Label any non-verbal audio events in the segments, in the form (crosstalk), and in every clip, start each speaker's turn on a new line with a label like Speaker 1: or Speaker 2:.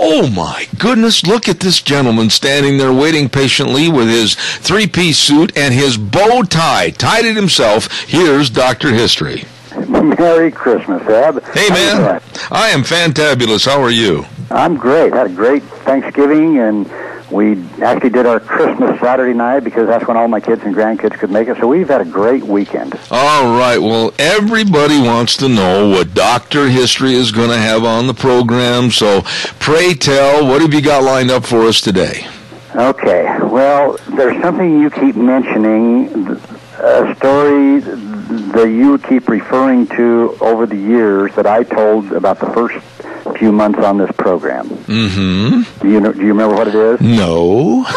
Speaker 1: Oh my goodness, look at this gentleman standing there waiting patiently with his three piece suit and his bow tie tied it himself. Here's Dr. History.
Speaker 2: Merry Christmas, Eb.
Speaker 1: Hey man, I am fantabulous. How are you?
Speaker 2: I'm great. Had a great Thanksgiving and we actually did our Christmas Saturday night because that's when all my kids and grandkids could make it. So we've had a great weekend.
Speaker 1: All right. Well, everybody wants to know what Doctor History is going to have on the program. So pray tell, what have you got lined up for us today?
Speaker 2: Okay. Well, there's something you keep mentioning, a story that you keep referring to over the years that I told about the first few months on this program.
Speaker 1: Mm-hmm.
Speaker 2: Do you know, do you remember what it is?
Speaker 1: No. (laughs)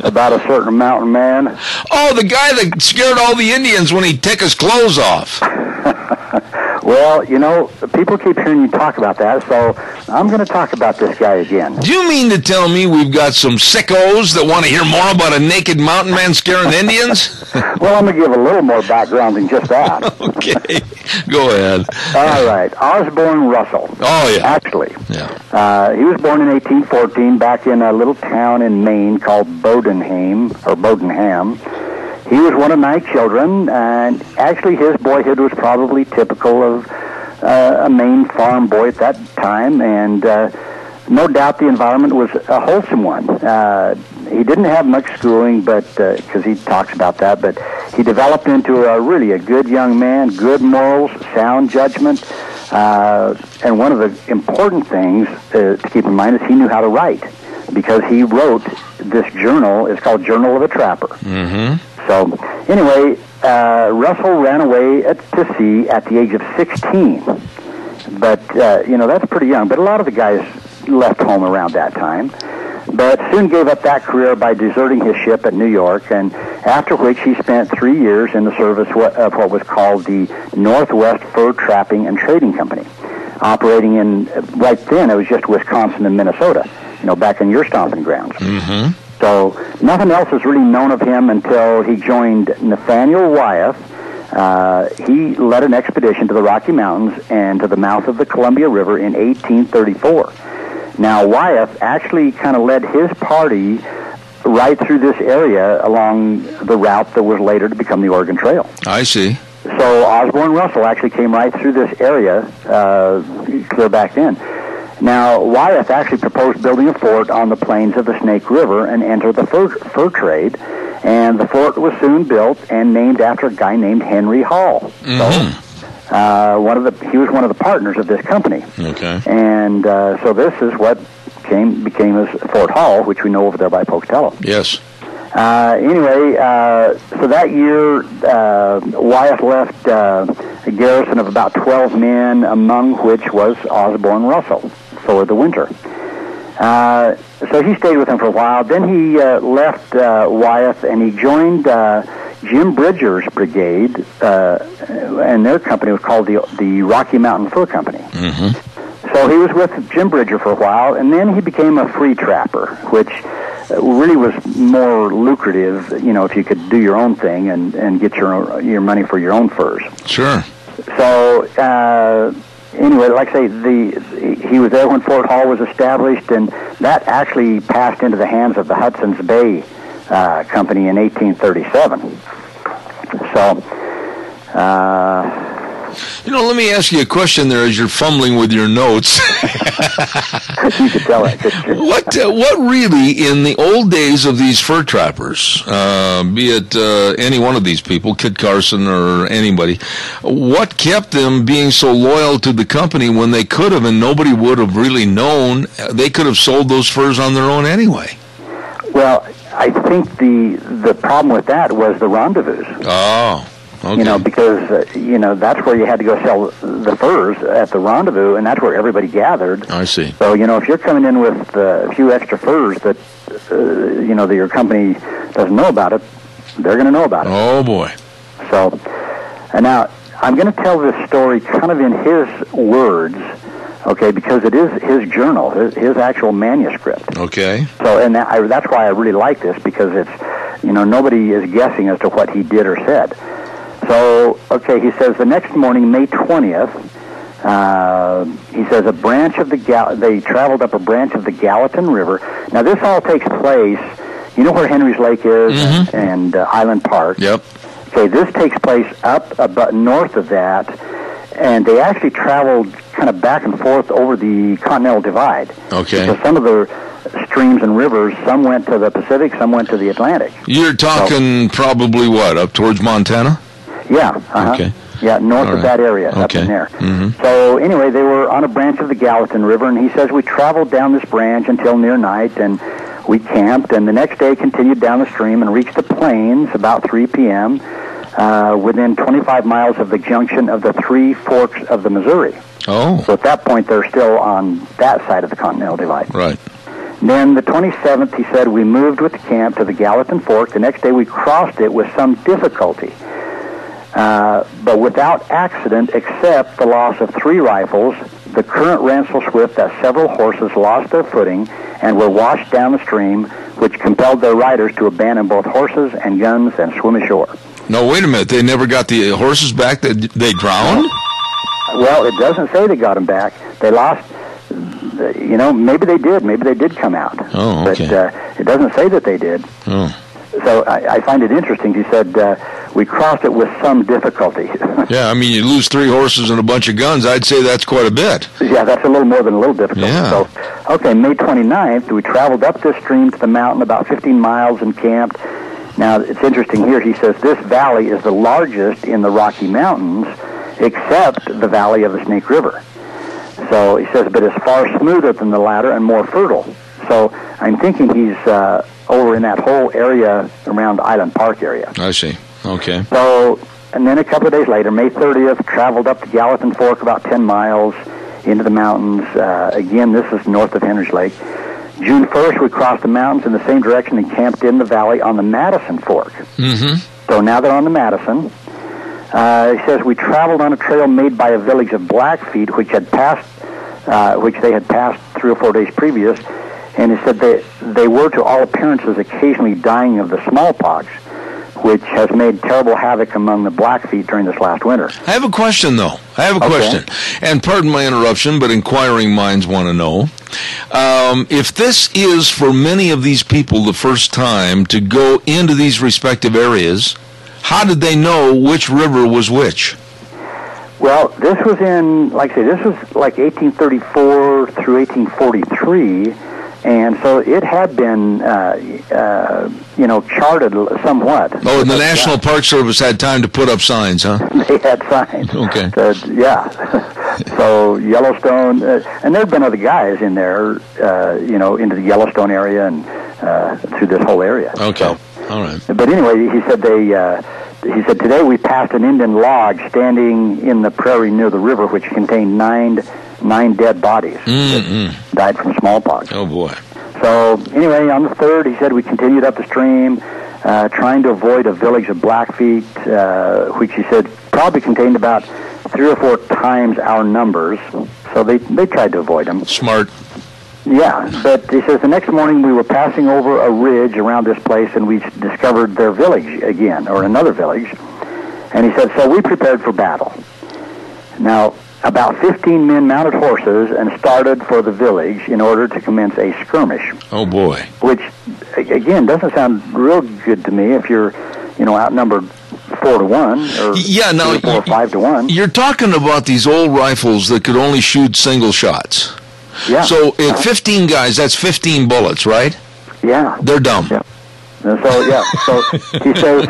Speaker 2: about a certain mountain man.
Speaker 1: Oh, the guy that scared all the Indians when he took his clothes off. (laughs)
Speaker 2: Well, you know, people keep hearing you talk about that, so I'm going to talk about this guy again.
Speaker 1: Do you mean to tell me we've got some sickos that want to hear more about a naked mountain man scaring Indians? (laughs)
Speaker 2: well, I'm going to give a little more background than just that. (laughs)
Speaker 1: okay, go ahead.
Speaker 2: All right, Osborne Russell.
Speaker 1: Oh yeah,
Speaker 2: actually,
Speaker 1: yeah.
Speaker 2: Uh, he was born in 1814 back in a little town in Maine called Bowdoinham or Bowdoinham. He was one of nine children, and actually his boyhood was probably typical of uh, a Maine farm boy at that time, and uh, no doubt the environment was a wholesome one. Uh, he didn't have much schooling, but because uh, he talks about that, but he developed into a really a good young man, good morals, sound judgment, uh, and one of the important things uh, to keep in mind is he knew how to write because he wrote this journal. It's called Journal of a Trapper.
Speaker 1: Mm-hmm.
Speaker 2: So, anyway, uh, Russell ran away at, to sea at the age of 16. But, uh, you know, that's pretty young. But a lot of the guys left home around that time. But soon gave up that career by deserting his ship at New York, and after which he spent three years in the service of what was called the Northwest Fur Trapping and Trading Company, operating in, right then, it was just Wisconsin and Minnesota, you know, back in your stomping grounds.
Speaker 1: Mm-hmm.
Speaker 2: So nothing else is really known of him until he joined Nathaniel Wyeth. Uh, he led an expedition to the Rocky Mountains and to the mouth of the Columbia River in 1834. Now, Wyeth actually kind of led his party right through this area along the route that was later to become the Oregon Trail.
Speaker 1: I see.
Speaker 2: So Osborne Russell actually came right through this area uh, clear back then. Now, Wyeth actually proposed building a fort on the plains of the Snake River and enter the fur, fur trade, and the fort was soon built and named after a guy named Henry Hall.
Speaker 1: Mm-hmm.
Speaker 2: So, uh, one of the he was one of the partners of this company,
Speaker 1: Okay.
Speaker 2: and uh, so this is what came became as Fort Hall, which we know over there by Pocatello.
Speaker 1: Yes.
Speaker 2: Uh, anyway, uh, so that year, uh, Wyeth left uh, a garrison of about 12 men, among which was Osborne Russell for the winter. Uh, so he stayed with him for a while. Then he uh, left uh, Wyeth and he joined uh, Jim Bridger's brigade, uh, and their company was called the the Rocky Mountain Fur Company.
Speaker 1: Mm-hmm.
Speaker 2: So he was with Jim Bridger for a while, and then he became a free trapper, which uh, really was more lucrative. You know, if you could do your own thing and and get your your money for your own furs.
Speaker 1: Sure.
Speaker 2: So uh, anyway, like I say, the he was there when Fort Hall was established, and that actually passed into the hands of the Hudson's Bay uh, Company in 1837. So. Uh,
Speaker 1: You know, let me ask you a question there as you're fumbling with your notes. (laughs)
Speaker 2: you could tell it.
Speaker 1: what uh, what really in the old days of these fur trappers, uh, be it uh, any one of these people, Kit Carson or anybody, what kept them being so loyal to the company when they could have and nobody would have really known? uh, They could have sold those furs on their own anyway.
Speaker 2: Well, I think the the problem with that was the rendezvous.
Speaker 1: Oh, okay.
Speaker 2: You know, because uh, you know that's where you had to go sell the furs at the rendezvous, and that's where everybody gathered.
Speaker 1: I see.
Speaker 2: So you know, if you're coming in with uh, a few extra furs that uh, you know that your company doesn't know about it, they're going to know about it.
Speaker 1: Oh boy.
Speaker 2: So, and now I'm going to tell this story kind of in his words, okay? Because it is his journal, his, his actual manuscript.
Speaker 1: Okay.
Speaker 2: So, and that, I, that's why I really like this because it's, you know, nobody is guessing as to what he did or said. So, okay, he says the next morning, May 20th, uh, he says a branch of the Gal- they traveled up a branch of the Gallatin River. Now, this all takes place. You know where Henry's Lake is and, and uh, Island Park.
Speaker 1: Yep.
Speaker 2: Okay, this takes place up about north of that, and they actually traveled kind of back and forth over the Continental Divide.
Speaker 1: Okay.
Speaker 2: Because some of the streams and rivers, some went to the Pacific, some went to the Atlantic.
Speaker 1: You're talking probably what up towards Montana?
Speaker 2: Yeah. Uh-huh.
Speaker 1: Okay.
Speaker 2: Yeah, north
Speaker 1: All
Speaker 2: of that area, up in there.
Speaker 1: Mhm.
Speaker 2: So anyway, they were on a branch of the Gallatin River, and he says we traveled down this branch until near night, and we camped, and the next day continued down the stream and reached the plains about 3 p.m. Uh, within 25 miles of the junction of the three forks of the Missouri.
Speaker 1: Oh,
Speaker 2: So at that point, they're still on that side of the Continental Divide.
Speaker 1: right.
Speaker 2: Then the 27th, he said, we moved with the camp to the Gallatin Fork. The next day, we crossed it with some difficulty, uh, but without accident, except the loss of three rifles, the current ran so swift that several horses lost their footing and were washed down the stream, which compelled their riders to abandon both horses and guns and swim ashore.
Speaker 1: No, wait a minute. They never got the horses back. That they drowned.
Speaker 2: Well, it doesn't say they got them back. They lost. You know, maybe they did. Maybe they did come out.
Speaker 1: Oh, okay.
Speaker 2: But uh, it doesn't say that they did.
Speaker 1: Oh,
Speaker 2: So I, I find it interesting. He said uh, we crossed it with some difficulty. (laughs)
Speaker 1: yeah. I mean, you lose three horses and a bunch of guns. I'd say that's quite a bit.
Speaker 2: yeah, that's a little more than a little difficult.
Speaker 1: Yeah.
Speaker 2: So, okay, May 29th, we traveled up this stream to the mountain about 15 miles and camped. Now, it's interesting here. He says this valley is the largest in the Rocky Mountains, except the valley of the Snake River. So he says, but it's far smoother than the latter and more fertile. So I'm thinking he's uh, over in that whole area around Island Park area.
Speaker 1: I see. Okay.
Speaker 2: So, and then a couple of days later, May 30th, traveled up the Gallatin Fork about 10 miles into the mountains. Uh, again, this is north of Henry's Lake. June 1st, we crossed the mountains in the same direction and camped in the valley on the Madison Fork.
Speaker 1: Mm-hmm.
Speaker 2: So now they're on the Madison. Uh, he says we traveled on a trail made by a village of Blackfeet, which had passed, uh, which they had passed three or four days previous, and he said they they were to all appearances occasionally dying of the smallpox, which has made terrible havoc among the Blackfeet during this last winter.
Speaker 1: I have a question, though. I have a
Speaker 2: Okay.
Speaker 1: question. And pardon my interruption, but inquiring minds want to know. Um, if this is for many of these people the first time to go into these respective areas, how did they know which river was which?
Speaker 2: Well, this was in, like I say, this was like 1834 through 1843, and so it had been, uh, uh, you know, charted somewhat.
Speaker 1: Oh, and the National Park Service had time to put up signs, huh? (laughs)
Speaker 2: they had signs.
Speaker 1: Okay.
Speaker 2: That- yeah. (laughs) so Yellowstone, uh, and there have been other guys in there, uh, you know, into the Yellowstone area and uh, through this whole area.
Speaker 1: Okay.
Speaker 2: So,
Speaker 1: All right.
Speaker 2: but anyway, he said they. Uh, he said today we passed an Indian lodge standing in the prairie near the river, which contained nine nine dead bodies that died from smallpox.
Speaker 1: Oh, boy.
Speaker 2: So anyway, on the third, he said we continued up the stream, uh, trying to avoid a village of Blackfeet, uh, which he said probably contained about three or four times our numbers. So they they tried to avoid them.
Speaker 1: Smart.
Speaker 2: Yeah, but he says the next morning we were passing over a ridge around this place and we discovered their village again, or another village. And he said, so we prepared for battle. Now, about 15 men mounted horses and started for the village in order to commence a skirmish,
Speaker 1: Oh, boy.
Speaker 2: which, again, doesn't sound real good to me if you're, you know, outnumbered four to one, or
Speaker 1: yeah, now
Speaker 2: three four or five to one.
Speaker 1: You're talking about these old rifles that could only shoot single shots.
Speaker 2: Yeah.
Speaker 1: So at 15 guys, that's 15 bullets, right?
Speaker 2: yeah.
Speaker 1: They're dumb.
Speaker 2: Yeah. And so, yeah, so (laughs) he says,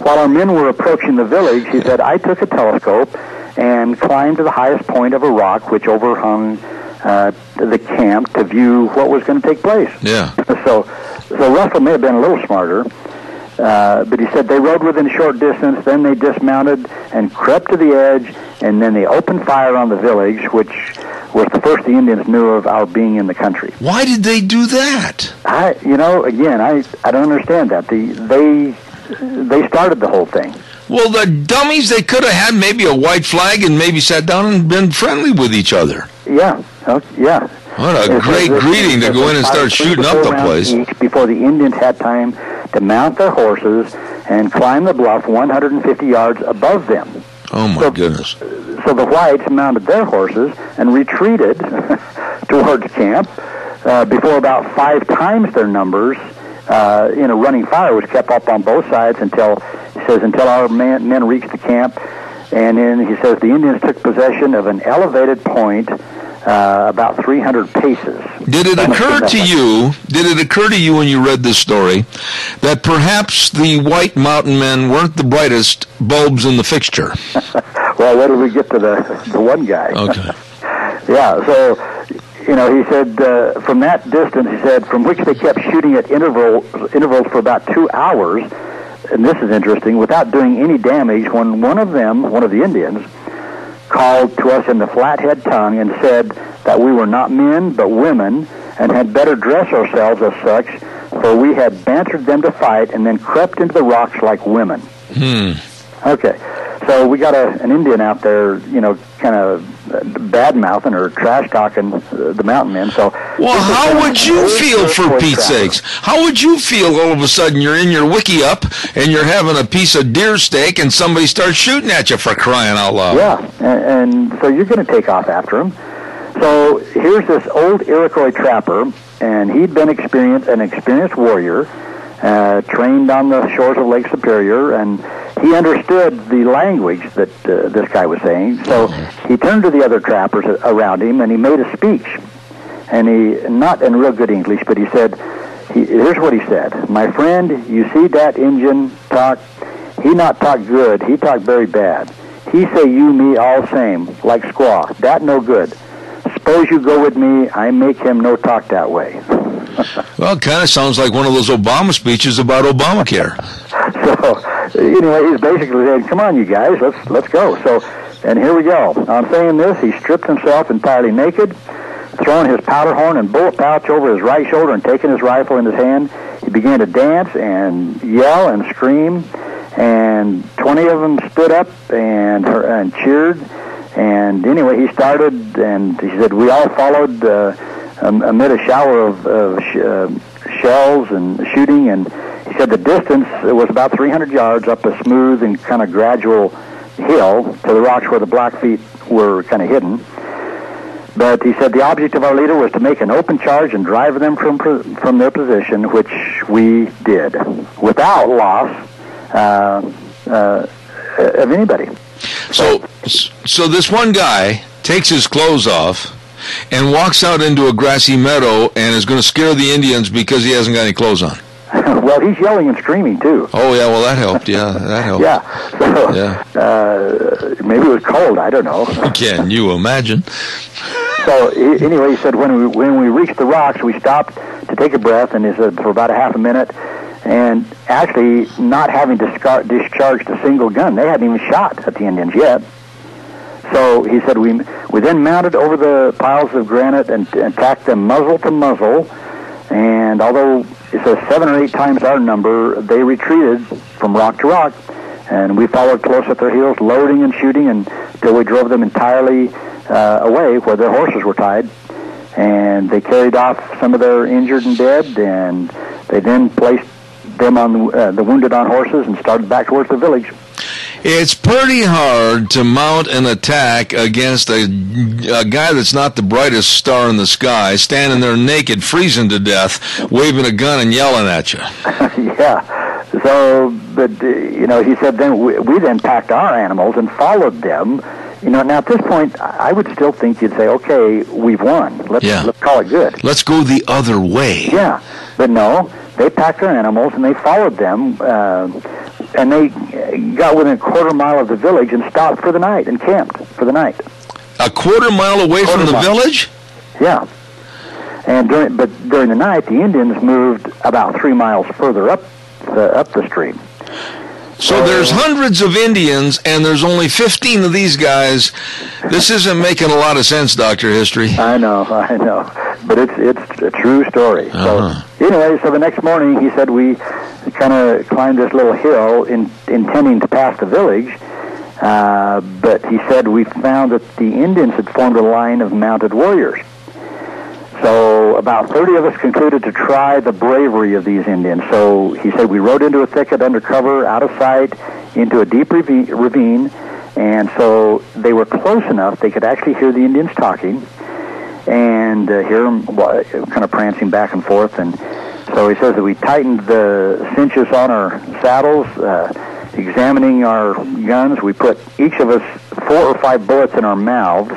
Speaker 2: while our men were approaching the village, he said, I took a telescope and climbed to the highest point of a rock which overhung uh, the camp to view what was going to take place.
Speaker 1: Yeah. (laughs)
Speaker 2: So, so Russell may have been a little smarter, uh, but he said they rode within a short distance, then they dismounted and crept to the edge, and then they opened fire on the village, which was the first the Indians knew of our being in the country.
Speaker 1: Why did they do that?
Speaker 2: I, you know, again, I, I don't understand that. The, they, they started the whole thing.
Speaker 1: Well, the dummies, they could have had maybe a white flag and maybe sat down and been friendly with each other.
Speaker 2: Yeah, yeah.
Speaker 1: What a great greeting to go in and start shooting up the place.
Speaker 2: Each before the Indians had time to mount their horses and climb the bluff 150 yards above them.
Speaker 1: Oh, my
Speaker 2: So-
Speaker 1: goodness.
Speaker 2: So the whites mounted their horses and retreated (laughs) towards camp uh, before about five times their numbers uh, in a running fire was kept up on both sides until says until our man, men reached the camp, and then he says the Indians took possession of an elevated point uh, about 300 paces.
Speaker 1: Did it occur to you, did it occur to you when you read this story, that perhaps the white mountain men weren't the brightest bulbs in the fixture? (laughs)
Speaker 2: Well, where did we get to the the one guy?
Speaker 1: Okay. (laughs)
Speaker 2: Yeah, so you know, he said uh, from that distance, he said from which they kept shooting at interval intervals for about two hours, and this is interesting, without doing any damage. When one of them, one of the Indians, called to us in the flathead tongue and said that we were not men but women and had better dress ourselves as such, for we had bantered them to fight and then crept into the rocks like women.
Speaker 1: Hmm.
Speaker 2: Okay, so we got a, an Indian out there, you know, kind of bad mouthing or trash talking uh, the mountain men. So,
Speaker 1: Well, how would you feel, for Pete's sakes? How would you feel all of a sudden you're in your wickiup and you're having a piece of deer steak and somebody starts shooting at you for crying out loud?
Speaker 2: Yeah, and, and so you're going to take off after him. So here's this old Iroquois trapper, and he'd been experienced, an experienced warrior, uh, trained on the shores of Lake Superior, and he understood the language that uh, this guy was saying. So he turned to the other trappers around him, and he made a speech. And he, not in real good English, but he said, he, here's what he said. My friend, you see that Indian talk? He not talk good. He talk very bad. He say you me all same, like squaw. That no good. Suppose you go with me, I make him no talk that way. (laughs)
Speaker 1: Well, it kind of sounds like one of those Obama speeches about Obamacare.
Speaker 2: so anyway, he's basically saying, "Come on, you guys, let's let's go." So, and here we go. On saying this, he stripped himself entirely naked, throwing his powder horn and bullet pouch over his right shoulder, and taking his rifle in his hand, he began to dance and yell and scream. And twenty of them stood up and and cheered. And anyway, he started, and he said, "We all followed." Uh, amid a shower of, of sh- uh, shells and shooting, and he said the distance was about 300 yards up a smooth and kind of gradual hill to the rocks where the Blackfeet were kind of hidden. But he said the object of our leader was to make an open charge and drive them from from their position, which we did without loss uh, uh, of anybody.
Speaker 1: So, so this one guy takes his clothes off and walks out into a grassy meadow and is going to scare the Indians because he hasn't got any clothes on. (laughs)
Speaker 2: well, he's yelling and screaming too.
Speaker 1: Oh yeah, well that helped. Yeah, that helped.
Speaker 2: Yeah. So,
Speaker 1: Yeah.
Speaker 2: Uh, maybe it was cold. I don't know. (laughs)
Speaker 1: Can you imagine?
Speaker 2: So anyway, he said when we when we reached the rocks, we stopped to take a breath, and he said for about a half a minute, and actually not having discar- discharged a single gun. They hadn't even shot at the Indians yet. So he said we we then mounted over the piles of granite and, and attacked them muzzle to muzzle. And although it says seven or eight times our number, they retreated from rock to rock, and we followed close at their heels, loading and shooting until we drove them entirely uh, away where their horses were tied. And they carried off some of their injured and dead, and they then placed them on uh, the wounded on horses and started back towards the village.
Speaker 1: It's pretty hard to mount an attack against a, a guy that's not the brightest star in the sky, standing there naked, freezing to death, waving a gun and yelling at you. (laughs)
Speaker 2: yeah. So but uh, you know, he said then we, we then packed our animals and followed them. You know, now at this point, I would still think you'd say, okay, we've won. Let's
Speaker 1: Yeah.
Speaker 2: let's call it good.
Speaker 1: Let's go the other way.
Speaker 2: Yeah, but no, they packed their animals and they followed them, uh, and they got within a quarter mile of the village and stopped for the night and camped for the night.
Speaker 1: A quarter mile away
Speaker 2: Quarter
Speaker 1: from the
Speaker 2: mile.
Speaker 1: village?
Speaker 2: Yeah. And during, but during the night, the Indians moved about three miles further up the up the stream.
Speaker 1: So there's hundreds of Indians, and there's only 15 of these guys. This isn't making a lot of sense, Doctor History.
Speaker 2: I know, (laughs) I know, but it's it's a true story.
Speaker 1: Uh-huh.
Speaker 2: So anyway, so the next morning, he said we kind of climbed this little hill, in, intending to pass the village. Uh, but he said we found that the Indians had formed a line of mounted warriors. So about 30 of us concluded to try the bravery of these Indians. So he said we rode into a thicket under cover, out of sight, into a deep ravine, and so they were close enough they could actually hear the Indians talking and uh, hear them kind of prancing back and forth. And so he says that we tightened the cinches on our saddles, uh, examining our guns. We put each of us four or five bullets in our mouths.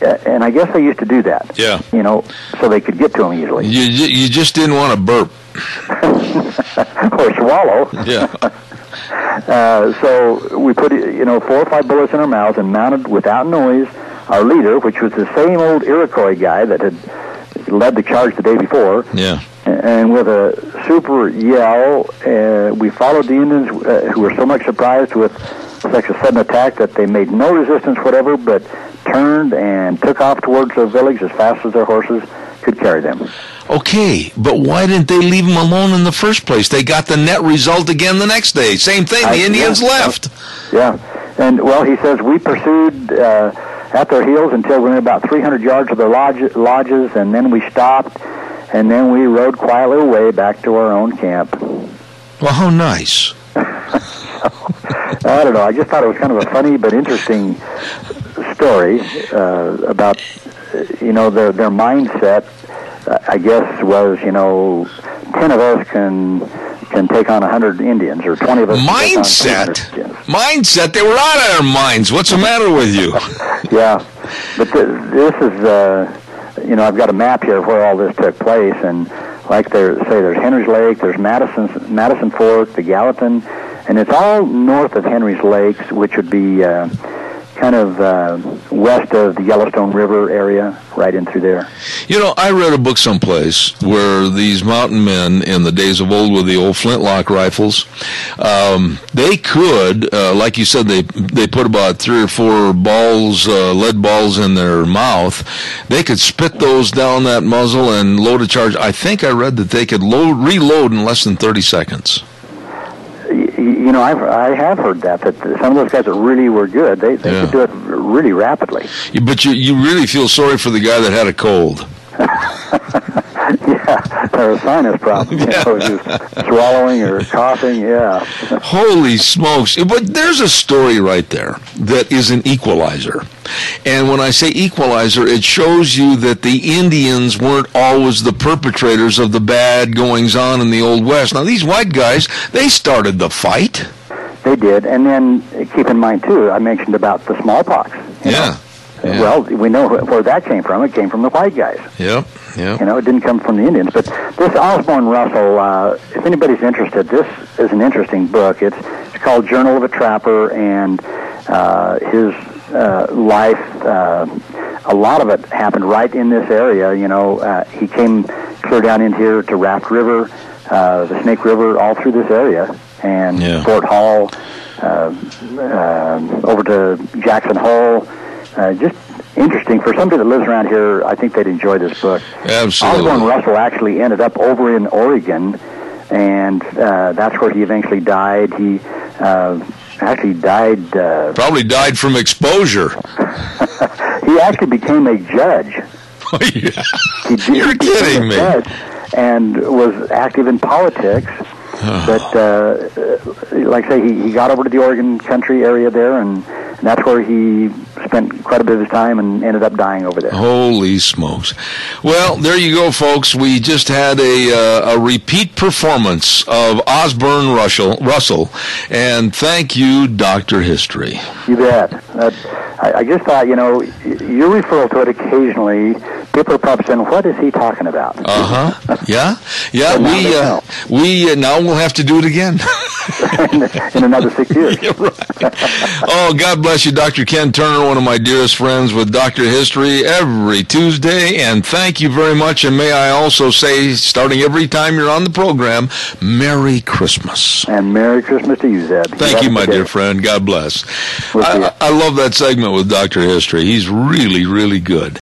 Speaker 2: Uh, and I guess they used to do that.
Speaker 1: Yeah.
Speaker 2: You know, so they could get to them easily.
Speaker 1: You, you you just didn't want to burp. (laughs)
Speaker 2: or swallow.
Speaker 1: Yeah. (laughs)
Speaker 2: Uh, so we put, you know, four or five bullets in our mouths and mounted without noise our leader, which was the same old Iroquois guy that had led the charge the day before.
Speaker 1: Yeah.
Speaker 2: And with a super yell, uh, we followed the Indians, uh, who were so much surprised with such a sudden attack that they made no resistance whatever, but turned and took off towards the village as fast as their horses could carry them.
Speaker 1: Okay, but why didn't they leave them alone in the first place? They got the net result again the next day. Same thing.
Speaker 2: I-
Speaker 1: The Indians
Speaker 2: yeah.
Speaker 1: left.
Speaker 2: Yeah, and well, he says we pursued uh, at their heels until we were about 300 yards of their lodge- lodges, and then we stopped, and then we rode quietly away back to our own camp.
Speaker 1: Well, how nice.
Speaker 2: I don't know. I just thought it was kind of a funny but interesting story uh, about you know their their mindset. I guess was you know ten of us can can take on a hundred Indians or twenty of us. can take on
Speaker 1: Mindset. Mindset. They were out of their minds. What's the matter with you? (laughs)
Speaker 2: Yeah, but th- this is uh, you know I've got a map here of where all this took place, and like they say, there's Henry's Lake, there's Madison Madison Fork, the Gallatin, and it's all north of Henry's Lakes, which would be uh, kind of uh, west of the Yellowstone River area, right in through there.
Speaker 1: You know, I read a book someplace where these mountain men in the days of old with the old flintlock rifles, um, they could, uh, like you said, they they put about three or four balls, uh, lead balls in their mouth. They could spit those down that muzzle and load a charge. I think I read that they could load reload in less than thirty seconds.
Speaker 2: You know, I've I have heard that that some of those guys that really were good, they they
Speaker 1: Yeah.
Speaker 2: could do it really rapidly.
Speaker 1: But you you really feel sorry for the guy that had a cold. (laughs) (laughs)
Speaker 2: yeah, or a sinus problem, (laughs) you oh, know, just swallowing or coughing. Yeah, (laughs)
Speaker 1: Holy smokes. But there's a story right there that is an equalizer. And when I say equalizer, it shows you that the Indians weren't always the perpetrators of the bad goings on in the Old West. Now, these white guys, they started the fight.
Speaker 2: they did. And then keep in mind too, I mentioned about the smallpox. you know.
Speaker 1: Yeah. Yeah.
Speaker 2: Well, we know where that came from. It came from the white guys.
Speaker 1: Yep. Yep.
Speaker 2: You know, it didn't come from the Indians. But this Osborne Russell, uh, if anybody's interested, this is an interesting book. It's, it's called Journal of a Trapper, and uh, his uh, life, uh, a lot of it happened right in this area. You know, uh, he came clear down in here to Raft River, uh, the Snake River, all through this area, and
Speaker 1: Yeah.
Speaker 2: Fort Hall, uh, uh, over to Jackson Hole. Uh, just interesting for somebody that lives around here. I think they'd enjoy this book.
Speaker 1: Absolutely.
Speaker 2: Osborne Russell actually ended up over in Oregon, and uh, that's where he eventually died. He uh, actually died. Uh,
Speaker 1: Probably died from exposure. (laughs)
Speaker 2: he actually became a judge. (laughs)
Speaker 1: yeah.
Speaker 2: He
Speaker 1: You're kidding me.
Speaker 2: Judge and was active in politics. (sighs) but uh, uh, like I say, he, he got over to the Oregon country area there and and that's where he spent quite a bit of his time and ended up dying over there.
Speaker 1: Holy smokes! Well, there you go, folks. We just had a uh, a repeat performance of Osborne Russell, Russell, and thank you, Doctor History.
Speaker 2: You bet. Uh, I, I just thought, you know, your referral to it occasionally, people probably saying, "What is he talking about?"
Speaker 1: Uh huh. (laughs) Yeah, yeah. We uh, we uh, now we'll have to do it again.
Speaker 2: in, (laughs) (laughs) in another six years.
Speaker 1: Yeah, right. Oh, God bless you, Dr. Ken Turner, one of my dearest friends with Dr. History every Tuesday. And thank you very much. And may I also say, starting every time you're on the program, Merry Christmas.
Speaker 2: And Merry Christmas to you, Zeb.
Speaker 1: Thank you, my dear friend. God bless. I. I love that segment with Dr. History. He's really, really good.